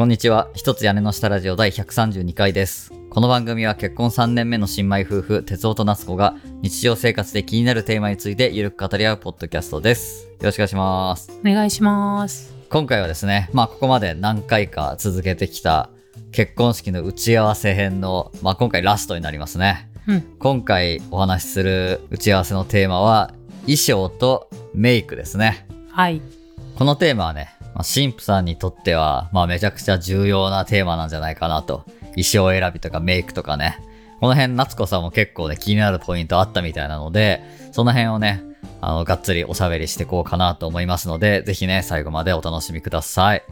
こんにちは。一つ屋根の下ラジオ第132回です。この番組は結婚3年目の新米夫婦、哲夫と夏子が日常生活で気になるテーマについてゆるく語り合うポッドキャストです。よろしくお願いします。お願いします。今回はですね、まあここまで何回か続けてきた結婚式の打ち合わせ編の、まあ今回ラストになりますね。うん。今回お話しする打ち合わせのテーマは衣装とメイクですね。はい。このテーマはね、まあ、神父さんにとっては、まあめちゃくちゃ重要なテーマなんじゃないかなと。衣装選びとかメイクとかね。この辺、夏子さんも結構ね、気になるポイントあったみたいなので、その辺をね、あの、がっつりおしゃべりしていこうかなと思いますので、ぜひね、最後までお楽しみください。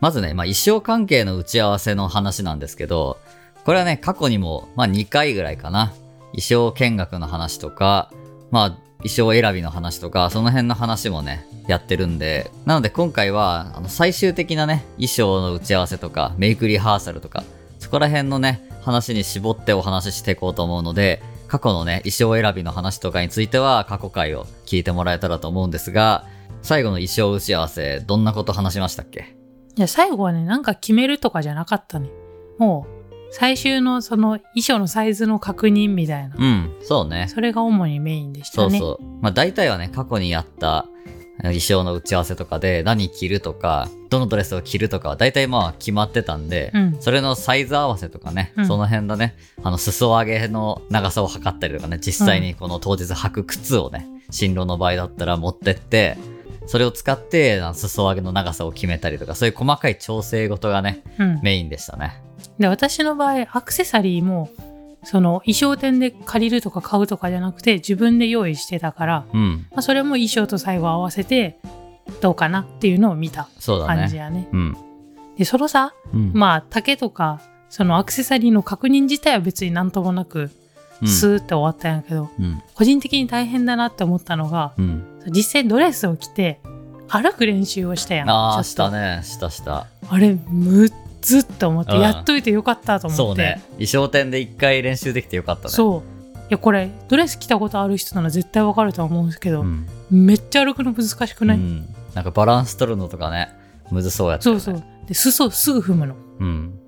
まずね、まあ衣装関係の打ち合わせの話なんですけど、これはね、過去にも、まあ2回ぐらいかな。衣装見学の話とか、まあ衣装選びの話とか、その辺の話もね、やってるんで、なので今回は、あの、最終的なね、衣装の打ち合わせとか、メイクリハーサルとか、そこら辺のね、話に絞ってお話ししていこうと思うので、過去のね、衣装選びの話とかについては、過去回を聞いてもらえたらと思うんですが、最後の衣装打ち合わせ、どんなこと話しましたっけ？いや、最後はね、なんか決めるとかじゃなかったね。もう、最終のその衣装のサイズの確認みたいな。うん、そうね。それが主にメインでしたね。そうそう。まあ大体はね、過去にやったえー衣装の打ち合わせとかで何着るとか、どのドレスを着るとかは大体まあ決まってたんで、うんそれのサイズ合わせとかね、うんその辺だね、あの裾上げの長さを測ったりとかね、実際にこの当日履く靴をね、新郎の場合だったら持ってって、それを使って裾上げの長さを決めたりとか、そういう細かい調整事がね、うん。メインでしたね。で、私の場合、アクセサリーも、その衣装店で借りるとか買うとかじゃなくて、自分で用意してたから、うん。まあ、それも衣装と最後合わせて、どうかなっていうのを見た。感じやね。うん。で、そのさ、うん。まあ、竹とか、そのアクセサリーの確認自体は別になんともなく、うんスーって終わったんやけど、うん。個人的に大変だなって思ったのが、うん。実際ドレスを着て、歩く練習をしたやん。ああ、したね。したした。あれ、むっずっと思って、うんやっといてよかったと思って。そうね。衣装店で一回練習できてよかったね。そう。いや、これ、ドレス着たことある人なら絶対わかると思うんですけど、ん。めっちゃ歩くの難しくない、うん。なんかバランス取るのとかね、むずそうやったよね。そうそう。で、裾すぐ踏むの。うん。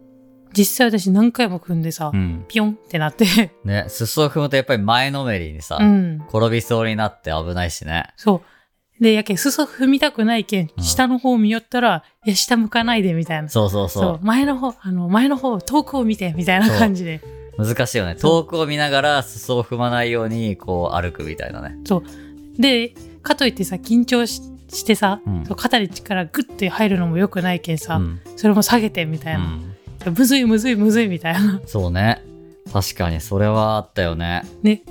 実際私何回も踏んでさ、うん。ピヨンってなって、ね、裾を踏むとやっぱり前のめりにさ、うん。転びそうになって危ないしね。そう。で、やけん、裾踏みたくないけん、うん下の方見よったら、いや、下向かないで、みたいな。そうそうそう。前の方、あの、前の方、遠くを見て、みたいな感じで。難しいよね。そう遠くを見ながら裾を踏まないように、こう歩くみたいなね。で、かといってさ、緊張ししてさ、うんそう肩に力グッて入るのも良くないけんさ、うん。それも下げて、みたいな。うん。いやむずいむずいむずい、みたいな。そうね。確かにそれはあったよね。ね。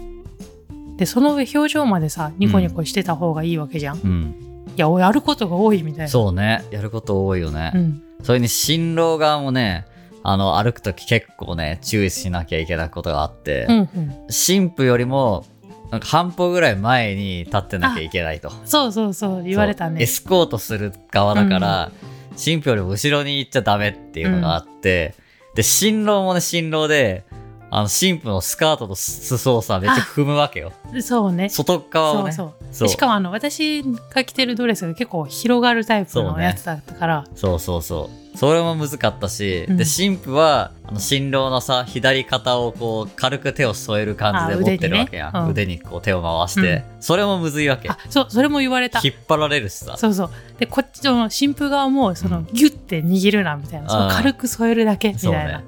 で、その上表情までさ、ニコニコしてた方がいいわけじゃん。いうん。や、おやることが多いみたいな。そうね。やること多いよね。うん。それに新郎側もね、あの、歩くとき結構ね、注意しなきゃいけないことがあって、うんうん。新婦よりも、なんか半歩ぐらい前に立ってなきゃいけないと。そうそうそう、言われたねエ。スコートする側だから、新婦よりも後ろに行っちゃダメっていうのがあって、で、新郎もね、新郎で、あの、新婦のスカートと裾をさ、めっちゃ踏むわけよ。そうね。外側をね。そうそう。しかもあの、私が着てるドレスが結構広がるタイプのやつだったから、そうそうそう。それも難かったし、うんで、新婦は、あの、新郎のさ、左肩をこう、軽く手を添える感じであ持ってるわけやん。腕に,、腕にねうんこう手を回して、それもむずいわけ。あ、そう、それも言われた。引っ張られるしさ。そうそう。で、こっちの新婦側も、その、うんギュッて握るな、みたいな。その軽く添えるだけ、みたそういなね。。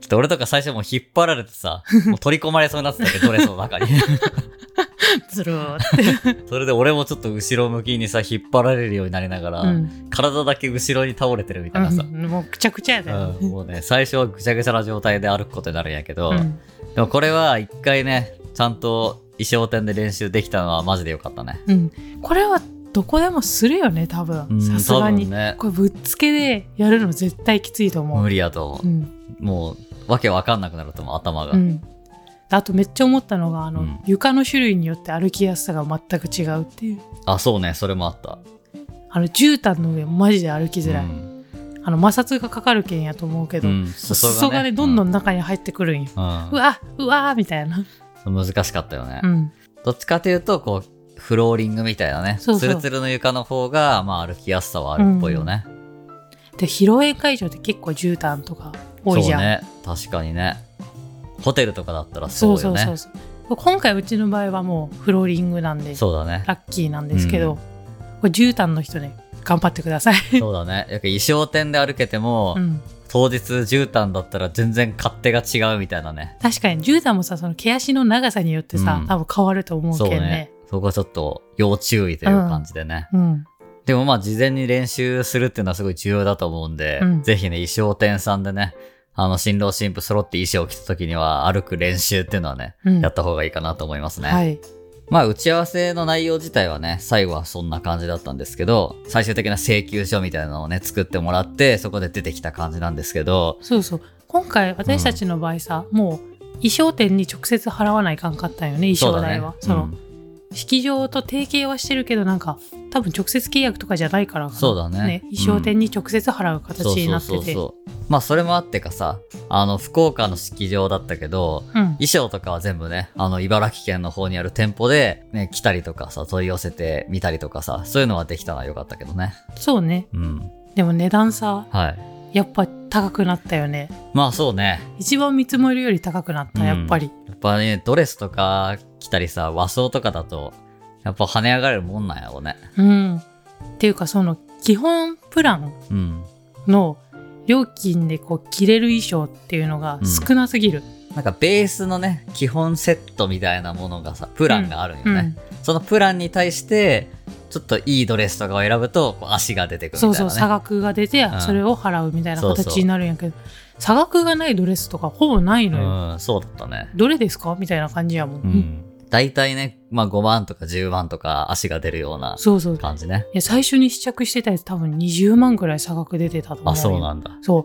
ちょっと俺とか最初もう引っ張られてさ、もう取り込まれそうになってたけど、ドレスの中に。ずるーって。それで俺もちょっと後ろ向きにさ、引っ張られるようになりながら、うん。体だけ後ろに倒れてるみたいなさ。うんもうくちゃくちゃやだよ。うんもうね、最初はぐちゃぐちゃな状態で歩くことになるんやけど、うんでもこれは一回ね、ちゃんと衣装店で練習できたのはマジでよかったね。うん。これはどこでもするよね、多分。うんさすがに。ね、これぶっつけでやるの絶対きついと思う。無理やと思う。うん。もう、わけわかんなくなると思う、頭が。うん。あとめっちゃ思ったのが、あの、うん床の種類によって歩きやすさが全く違うっていう。あ、そうね、それもあった。あの、絨毯の上マジで歩きづらい。うんあの、摩擦がかかるけんやと思うけど、うん裾がね、どんどん中に入ってくるんよ。うんうわうわみたいな。う ん難しかったよね。うん。どっちかというと、こう、フローリングみたいなね、そうそうツルツルの床の方が、まあ歩きやすさはあるっぽいよね。で披露宴会場って結構絨毯とか多いじゃんそうね。確かにね。ホテルとかだったらそうよね。そうそうそう今回うちの場合はもうフローリングなんでそうだね。ラッキーなんですけど、これ絨毯の人ね頑張ってください、そうだね。やっぱ衣装店で歩けても、うん、当日絨毯だったら全然勝手が違うみたいなね。確かに絨毯もさその毛足の長さによってさ、うん多分変わると思うけんねね。そこはちょっと要注意という感じでね。うんでもまあ事前に練習するっていうのはすごい重要だと思うんで、うんぜひね、衣装店さんでね、あの、新郎新婦揃って衣装を着た時には歩く練習っていうのはね、うん。やった方がいいかなと思いますね。はい。まあ打ち合わせの内容自体はね、最後はそんな感じだったんですけど、最終的な請求書みたいなのをね、作ってもらって、そこで出てきた感じなんですけど、そうそう。今回私たちの場合さ、もう衣装店に直接払わないかんかったんよね衣装代は。そ,、のうん。式場と提携はしてるけどなんか多分直接契約とかじゃないからそうだね衣装店に直接払う形になってて。そうそうそうそうまあそれもあってかさ、あの、福岡の式場だったけど、うん衣装とかは全部ね、あの、茨城県の方にある店舗で、ね、来たりとかさ、取り寄せてみたりとかさ、そういうのはできたのは良かったけどね。そうねうん。でも値段さはい。やっぱ高くなったよねまあそうね。一番見積もりより高くなったやっぱり、やっぱね、ドレスとか着たりさ、和装とかだと、やっぱ跳ね上がれるもんなんやろうね。うんっていうかその基本プランうん。の料金でこう着れる衣装っていうのが少なすぎる、なんかベースのね、基本セットみたいなものがさ、プランがあるんよね。うんそのプランに対して、ちょっといいドレスとかを選ぶと、こう足が出てくるみたそいうな、ね。そう差額が出てうんそれを払うみたいなそうそう形になるんやけど差額がないドレスとかほぼないのよ、うん、そうだったね。どれですか？みたいな感じやもん、うん。大体ね、まあ5万とか10万とか足が出るようなそうそうい感じね。や最初に試着してたやつ多分20万くらい差額出てたと思うよあ、そうなんだ。そう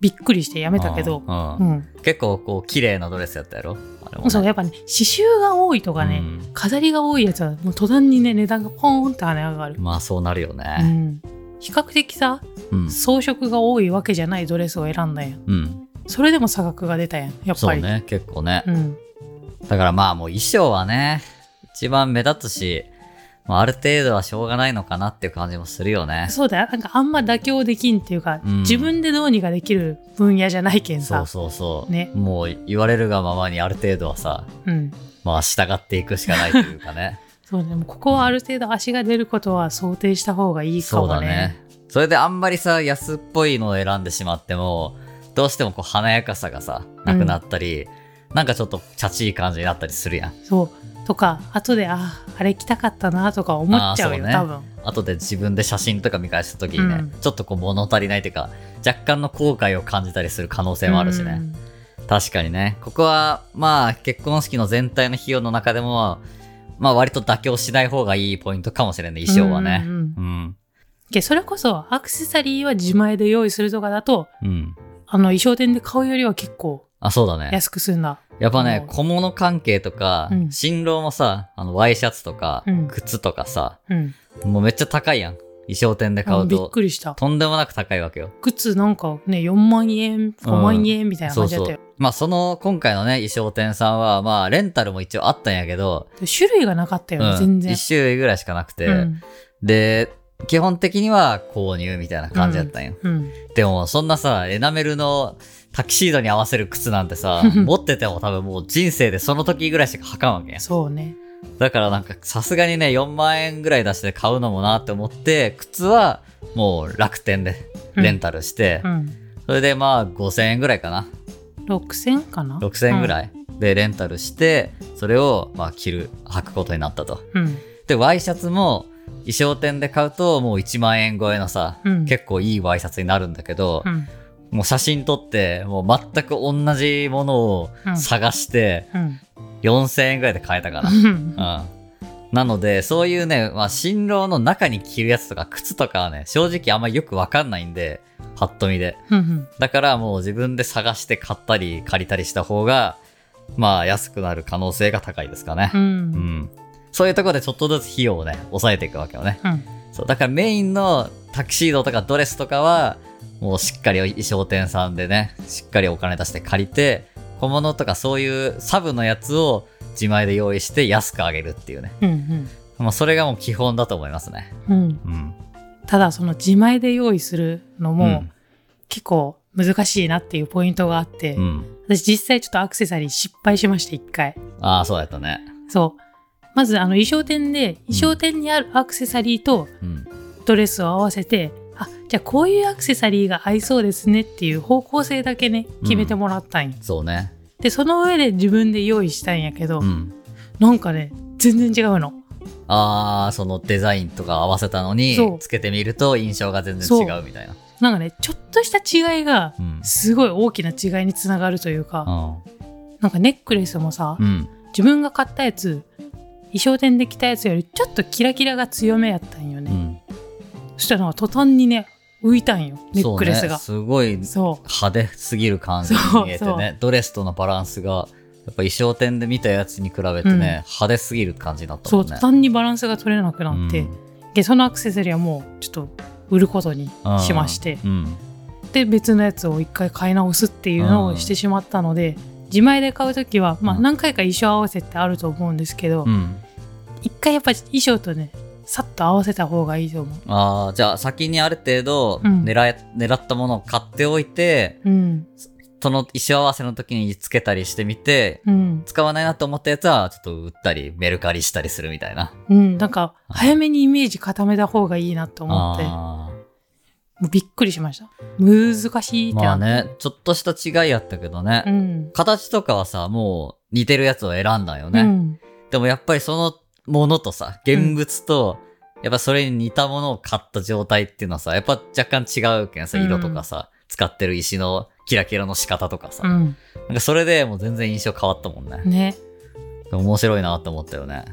びっくりしてやめたけどうん。ううんん、結構こう、綺麗なドレスやったやろ？あれもねそうやっぱね刺繍が多いとかね、うん飾りが多いやつはもう途端にね値段がポーンって跳ね上がる、まあそうなるようね。ん、比較的さうん。装飾が多いわけじゃないドレスを選んだんやん。それでも差額が出たやんやっぱりそうね、結構ね。うんだからまあもう衣装はね、一番目立つし、まあ、ある程度はしょうがないのかなっていう感じもするよね。そうだよなんかあんま妥協できんっていうか、うん自分でどうにかできる分野じゃないけんさそうそうそう。ねもう言われるがままにある程度はさ、うんまあ従っていくしかないというかね。そうねもうここはある程度足が出ることは想定した方がいいかそうもねだね。それであんまりさ、安っぽいのを選んでしまっても、どうしてもこう華やかさがさ、なくなったり、なんかちょっとチャチい感じになったりするやん。そうとか後でああれ着たかったなとか思っちゃうよあーそうね多分後で自分で写真とか見返した時にね、うんちょっとこう物足りないというか、若干の後悔を感じたりする可能性もあるしね。うん確かにね。ここは、まあ、結婚式の全体の費用の中でも、まあ、割と妥協しない方がいいポイントかもしれない、衣装はね。ううんん。うんけそれこそアクセサリーは自前で用意するとかだとうん。あの衣装店で買うよりは結構あ、そうだね。安く済んだやっぱねう、ん。小物関係とか、うん。新郎もさ、あの、ワイシャツとか、うん。靴とかさ、うん。もうめっちゃ高いやん。衣装店で買あびっうと。くりした。とんでもなく高いわけよ。靴なんかね4万円5万円みたいな感じだったよ、。まあ、その、今回のね、衣装店さんは、まあ、レンタルも一応あったんやけど、で種類がなかったよね、うん、全然。一種類ぐらいしかなくて、うん。で、基本的には購入みたいな感じだったんよ。うん。でも、そんなさ、エナメルのタキシードに合わせる靴なんてさ、持ってても多分もう人生でその時ぐらいしか履かんわけ。やん。そうね。だからなんかさすがにね、4万円ぐらい出して買うのもなって思って、靴はもう楽天でレンタルして、うん。それでまあ5000円ぐらいかな。6000かな？6000円ぐい、らいでレンタルして、それをまあ着る、履くことになったと。うん。で、ワイシャツも衣装店で買うともう1万円超えのさ、うん。結構いいワイシャツになるんだけど、うんもう写真撮って、もう全く同じものをうん探して、うん4000円ぐらいで買えたかな。うんうん。なので、そういうね、まあ、新郎の中に着るやつとか靴とかはね、正直あんまりよくわかんないんで、パッと見で。うんだからもう自分で探して買ったり借りたりした方が、まあ安くなる可能性が高いですかねう。んうん。そういうところでちょっとずつ費用をね、抑えていくわけよね。うんそう、だからメインのタキシードとかドレスとかは、もうしっかり衣装店さんでね、しっかりお金出して借りて、小物とかそういうサブのやつを自前で用意して安くあげるっていうね。うんまあそれがもう基本だと思いますね。うんうんうん。ただその自前で用意するのも、うん結構難しいなっていうポイントがあって、うん。私実際ちょっとアクセサリー失敗しました、一回。ああ、そうやったね。そう。まずあの衣装店で、衣装店にあるアクセサリーとうん。ドレスを合わせて、あ、じゃあこういうアクセサリーが合いそうですねっていう方向性だけね、決めてもらったんよ。そうね。で、その上で自分で用意したんやけど、うん。なんかね、全然違うの。ああ、そのデザインとか合わせたのにつけてみると印象が全然違うみたいな。なんかね、ちょっとした違いがう、ん。すごい大きな違いにつながるというか、なんかネックレスもさ、うん。自分が買ったやつ、衣装店で着たやつよりちょっとキラキラが強めやったんよね。うん。そしたらなんか途端にね、浮いたんよ、ネックレスが。そうね、すごいそう,、派手すぎる感じに見えてそう。ね。ドレスとのバランスが、やっぱ衣装店で見たやつに比べてね、うん。派手すぎる感じになったそう、もんね。途端にバランスが取れなくなって、うん。で、そのアクセサリーはもうちょっと売ることにしまして、うん。で、別のやつを一回買い直すっていうのをしてしまったので、自前で買うときは、まあうん。何回か衣装合わせってあると思うんですけど、うん。一回やっぱ衣装とね、さっと合わせた方がいいと思う。ああ、じゃあ先にある程度うん狙え、狙ったものを買っておいて、うん。その衣装合わせの時につけたりしてみて、うん。使わないなと思ったやつはちょっと売ったりメルカリしたりするみたいな。うん。なんか、早めにイメージ固めた方がいいなと思って、あもうびっくりしました。難しいって。まあね、ちょっとした違いやったけどね。うん。形とかはさ、もう似てるやつを選んだよね。うん。でもやっぱりそのものとさ、現物と、やっぱそれに似たものを買った状態っていうのはさ、やっぱ若干違うけんさ、うん色とかさ、使ってる石のキラキラの仕方とかさ。うん。なんかそれでもう全然印象変わったもんね。ね。面白いなと思ったよね。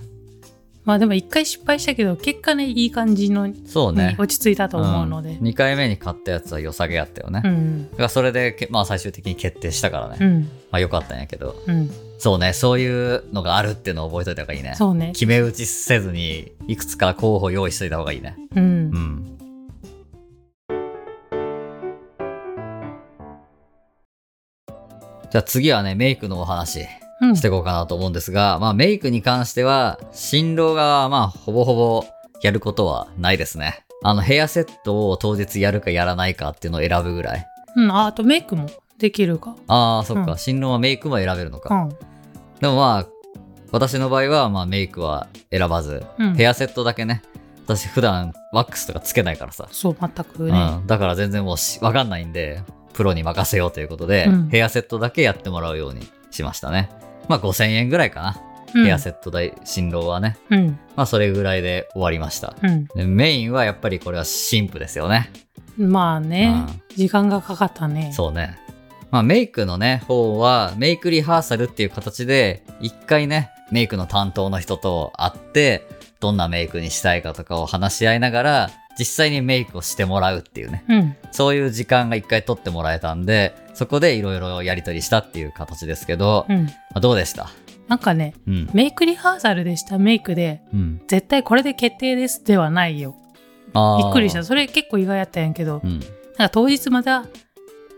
まあでも一回失敗したけど、結果ね、いい感じのにそうね。落ち着いたと思うので。2回目に買ったやつは良さげやったよね。だうん。からそれでけ、まあ最終的に決定したからね。うん。まあ良かったんやけど。うん。そうね、そういうのがあるっていうのを覚えといた方がいいね。そうね。決め打ちせずに、いくつか候補用意しといた方がいいね。うんう。ん。じゃあ次はね、メイクのお話うんしていこうかなと思うんですが、まあメイクに関しては、新郎がまあほぼほぼやることはないですね。あのヘアセットを当日やるかやらないかっていうのを選ぶぐらい。うん。ああとメイクもできるか。ああ、そっか、うん新郎はメイクも選べるのか。うん。でもまあ、私の場合はまあメイクは選ばず、うんヘアセットだけね。私普段ワックスとかつけないからさ。そう、全くね。うん、だから全然もうしわかんないんで、プロに任せようということで、うんヘアセットだけやってもらうようにしましたね。まあ5000円ぐらいかな。うんヘアセット代、新郎はね。うん。まあそれぐらいで終わりました。うん。でメインはやっぱりこれは新婦ですよね。まあね、うん時間がかかったね。そうね。まあメイクのね、方はメイクリハーサルっていう形で、一回ね、メイクの担当の人と会って、どんなメイクにしたいかとかを話し合いながら、実際にメイクをしてもらうっていうね。うん。そういう時間が一回取ってもらえたんで、そこでいろいろやりとりしたっていう形ですけど、まうん。あどうでした？なんかね、うん。メイクリハーサルでしたメイクで、うん。絶対これで決定ですではないよ。びっくりした。。それ結構意外やったんやけど、うん。なんか当日また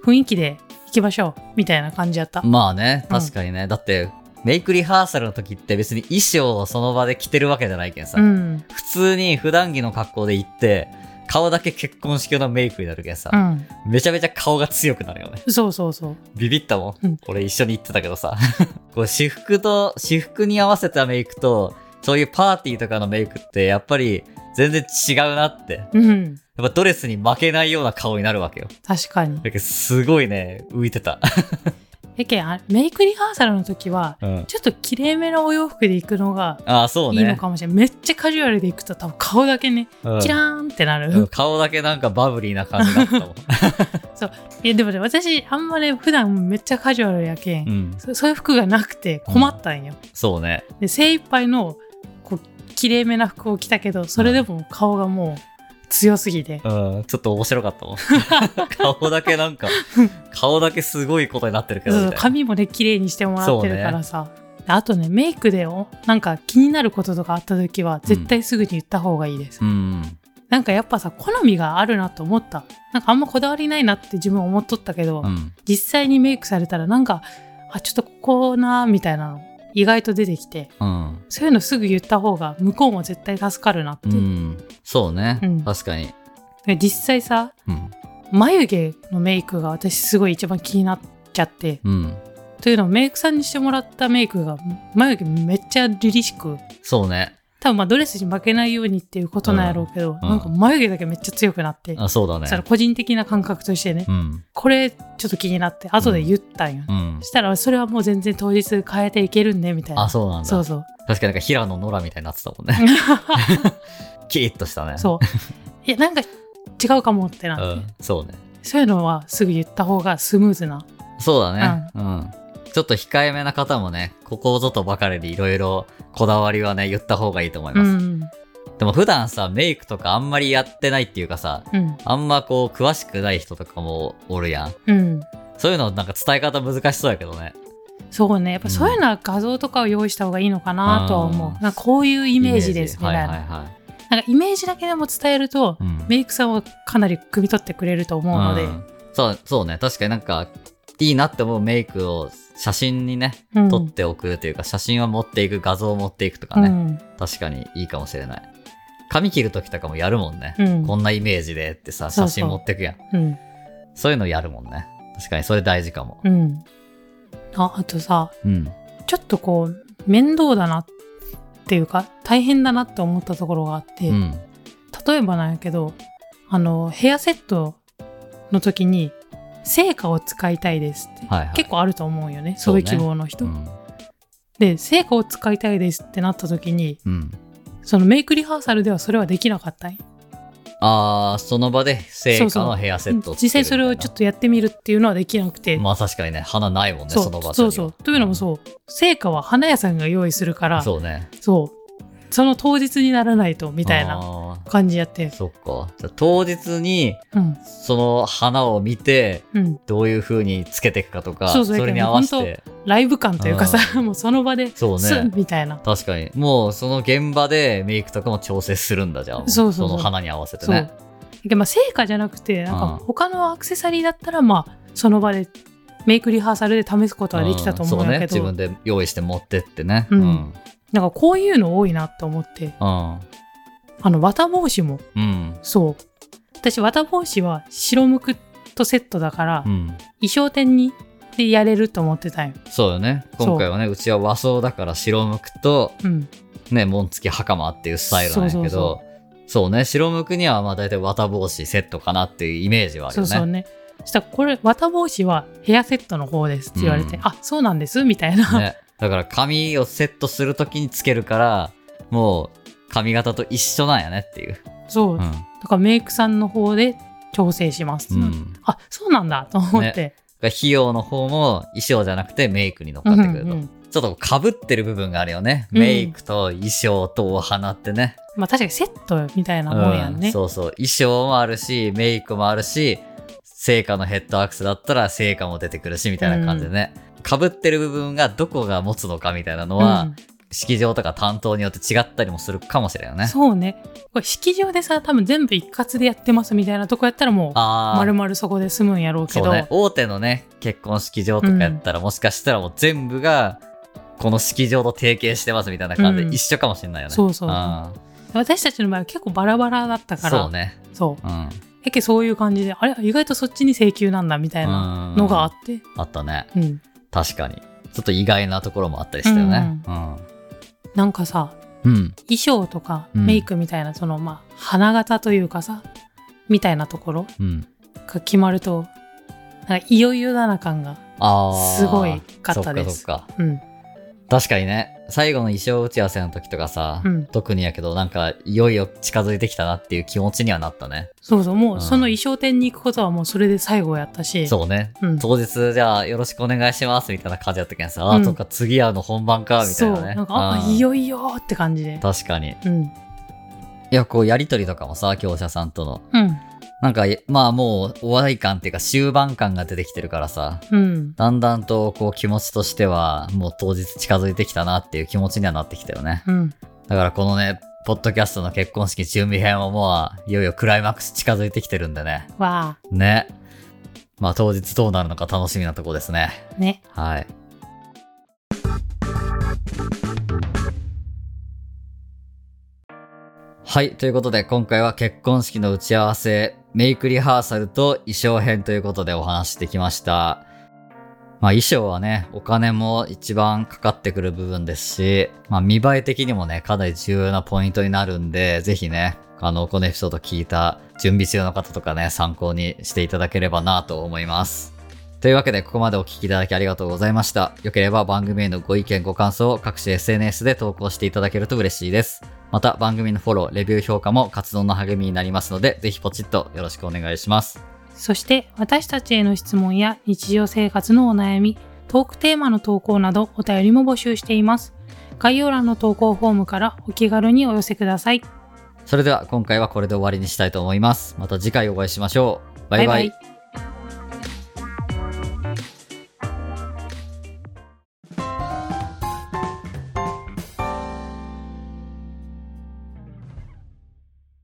雰囲気で行きましょう。みたいな感じやった。まあね、うん確かにね。だって、メイクリハーサルの時って別に衣装をその場で着てるわけじゃないけんさ。うん。普通に普段着の格好で行って、顔だけ結婚式用のメイクになるけんさ、うん。めちゃめちゃ顔が強くなるよね。そうそうそう。ビビったもん。うん俺一緒に行ってたけどさ。こう私服と、私服に合わせたメイクと、そういうパーティーとかのメイクってやっぱり全然違うなって。うん。やっぱドレスに負けないような顔になるわけよ。確かに。だけどすごいね、浮いてた。やけんあメイクリハーサルの時は、うん。ちょっと綺麗めなお洋服で行くのがああ、そういいのね。かもしれない。めっちゃカジュアルで行くと多分顔だけね、うんキラーンってなる。うん顔だけなんかバブリーな感じだったもん。いやでもね、私あんまね、普段めっちゃカジュアルやけん、うん。そそういう服がなくて困ったんよ。そうね。で精一杯のこう綺麗めな服を着たけどそれでも顔がもう強すぎて、うん。ちょっと面白かったもん。顔だけなんか、顔だけすごいことになってるけど。髪もね綺麗にしてもらってるからさ、であとねメイクでおなんか気になることとかあった時は絶対すぐに言った方がいいです、うん。なんかやっぱさ好みがあるなと思ったなんかあんまこだわりないなって自分思っとったけど、うん。実際にメイクされたらなんかあちょっとここなみたいなの意外と出てきてうん。そういうのすぐ言った方が向こうも絶対助かるなって、うん。そうね。うん確かに。実際さ、うん。眉毛のメイクが私すごい一番気になっちゃって。うん。というのもメイクさんにしてもらったメイクが眉毛めっちゃ凛々しく、そうね。多分まあドレスに負けないようにっていうことなんやろうけど、うんなんか眉毛だけめっちゃ強くなって、あ、そうだねそ。れ個人的な感覚としてね、うん。これちょっと気になって後で言ったんよ。うんそ。したらそれはもう全然当日変えていけるんでみたいな。あ、そうなんだ。そうそう。確かになんか平野ノラみたいになってたもんね。キリッとしたね。そう。いや、なんか違うかもってなって、うん。そうね。そういうのはすぐ言った方がスムーズな。そうだね。うん。ちょっと控えめな方もね、ここぞとばかりでいろいろこだわりはね、言った方がいいと思います。うん。でも普段さ、メイクとかあんまりやってないっていうかさ、うん。あんまこう、詳しくない人とかもおるやん。うん。そういうのなんか伝え方難しそうやけどね。そうね。やっぱそういうのは画像とかを用意した方がいいのかなとは思う。なんかこういうイメージですみたいな。はいはいはい。なんかイメージだけでも伝えると、うんメイクさんはかなり汲み取ってくれると思うので。んそう、そうね。確かになんか、いいなって思うメイクを写真にね、うん撮っておくというか、写真を持っていく、画像を持っていくとかね。うん。確かにいいかもしれない。髪切るときとかもやるもんね。うんこんなイメージでってさ、そうそう写真持ってくやん。うん。そういうのやるもんね。確かにそれ大事かも。うん。あ、あとさ、うん。ちょっとこう、面倒だなっていうか、大変だなって思ったところがあって、うん。例えばなんやけど、あの、ヘアセットの時に、成果を使いたいですって、はいはい。結構あると思うよね。そうういう希望の人。うん。で、成果を使いたいですってなった時に、うん。そのメイクリハーサルではそれはできなかったあー、その場で成果のヘアセットを実際それをちょっとやってみるっていうのはできなくて、まあ確かにね、花ないもんね、その場所そうそう。というのもそう、成果は花屋さんが用意するから、そうそうね。その当日にならないとみたいなな。感じやって。そっか。じゃあ当日に、うん。その花を見て、うん。どういう風につけていくかとか、そうそうれに合わせて。ライブ感というかさ、もうその場で、そうねみたいな。確かに。もうその現場でメイクとかも調整するんだじゃん。そうそうそうの花に合わせてそう。ね。でまあ、成果じゃなくて、なんうんか他のアクセサリーだったら、まあ、その場でメイクリハーサルで試すことはできたと思うんそうね。やけど、自分で用意して持ってってね。うんうん。なんかこういうの多いなと思って、うん。あの、綿帽子も、うん。そう。私、綿帽子は白むくとセットだから、うん。衣装店にでやれると思ってたんよ。そうよね。今回はね、うちは和装だから白むくと、うん。ね、紋付き袴っていうスタイルなんやけど、そうね、白むくにはまあ大体綿帽子セットかなっていうイメージはあるよね。そうそうね。そしたら、これ、綿帽子はヘアセットの方ですって言われて、うんあ、そうなんですみたいな。ね。だから髪をセットするときにつけるから、もう髪型と一緒なんやねっていう。そう。うだからメイクさんの方で調整します。ん。うん。あ、そうなんだと思って。費用の方も衣装じゃなくてメイクに乗っかってくると。うんうんちょっと被ってる部分があるよね。うんメイクと衣装とお花ってね。まあ確かにセットみたいなもんやんね。うんそうそう。衣装もあるし、メイクもあるし、聖火のヘッドアクセだったら聖火も出てくるし、みたいな感じでね。被ってる部分がどこが持つのかみたいなのは、うん式場とか担当によって違ったりもするかもしれんよね。そうね。これ式場でさ、多分全部一括でやってますみたいなとこやったらもう、あ丸々そこで済むんやろうけど。そうね。大手のね、結婚式場とかやったら、もしかしたらもう全部が、この式場と提携してますみたいな感じうんで一緒かもしれないよね。そうそうあ私たちの場合は結構バラバラだったーから。そうね。そう。うん。やけそういう感じで、あれ？意外とそっちに請求なんだみたいなのがあって。あったね。うん。確かに。ちょっと意外なところもあったりしたよね。なんかさ、うん。うん。衣装とかうんメイクみたいな、そのまあ、花形というかさ、みたいなところうん。が決まると、なんかいよいよだな感が。すごいかったです。そっかそっか。うん。確かにね。最後の衣装打ち合わせの時とかさ、うん特にやけど、なんか、いよいよ近づいてきたなっていう気持ちにはなったね。そうそう、もううんその衣装店に行くことはもうそれで最後やったし。そうね。うん。当日、じゃあ、よろしくお願いします、みたいな感じだったけどさ、あうんー、そっか、次はの本番か、みたいそう。なね。なんか、あ、うんいよいよって感じで。確かに。いうん。や、こう、やりとりとかもさ、業者さんとの。うん。なんか、まあもう、お笑い感っていうか、終盤感が出てきてるからさ、うん。だんだんと、こう、気持ちとしては、もう当日近づいてきたなっていう気持ちにはなってきたよね。うん。だから、このね、ポッドキャストの結婚式準備編はもう、いよいよクライマックス近づいてきてるんでね。わね。まあ、当日どうなるのか楽しみなとこですね。あ。ね。はい。はい。ということで、今回は結婚式の打ち合わせ、メイクリハーサルと衣装編ということでお話してきました。まあ衣装はね、お金も一番かかってくる部分ですし、まあ見栄え的にもね、かなり重要なポイントになるんで、ぜひね、あの、このエピソード聞いた準備中の方とかね、参考にしていただければなと思います。というわけで、ここまでお聞きいただきありがとうございました。よければ番組へのご意見ご感想を各種 SNS で投稿していただけると嬉しいです。また番組のフォロー、レビュー評価も活動の励みになりますので、ぜひポチッとよろしくお願いします。そして私たちへの質問や日常生活のお悩み、トークテーマの投稿などお便りも募集しています。概要欄の投稿フォームからお気軽にお寄せください。それでは今回はこれで終わりにしたいと思います。また次回お会いしましょう。バイバイ。イ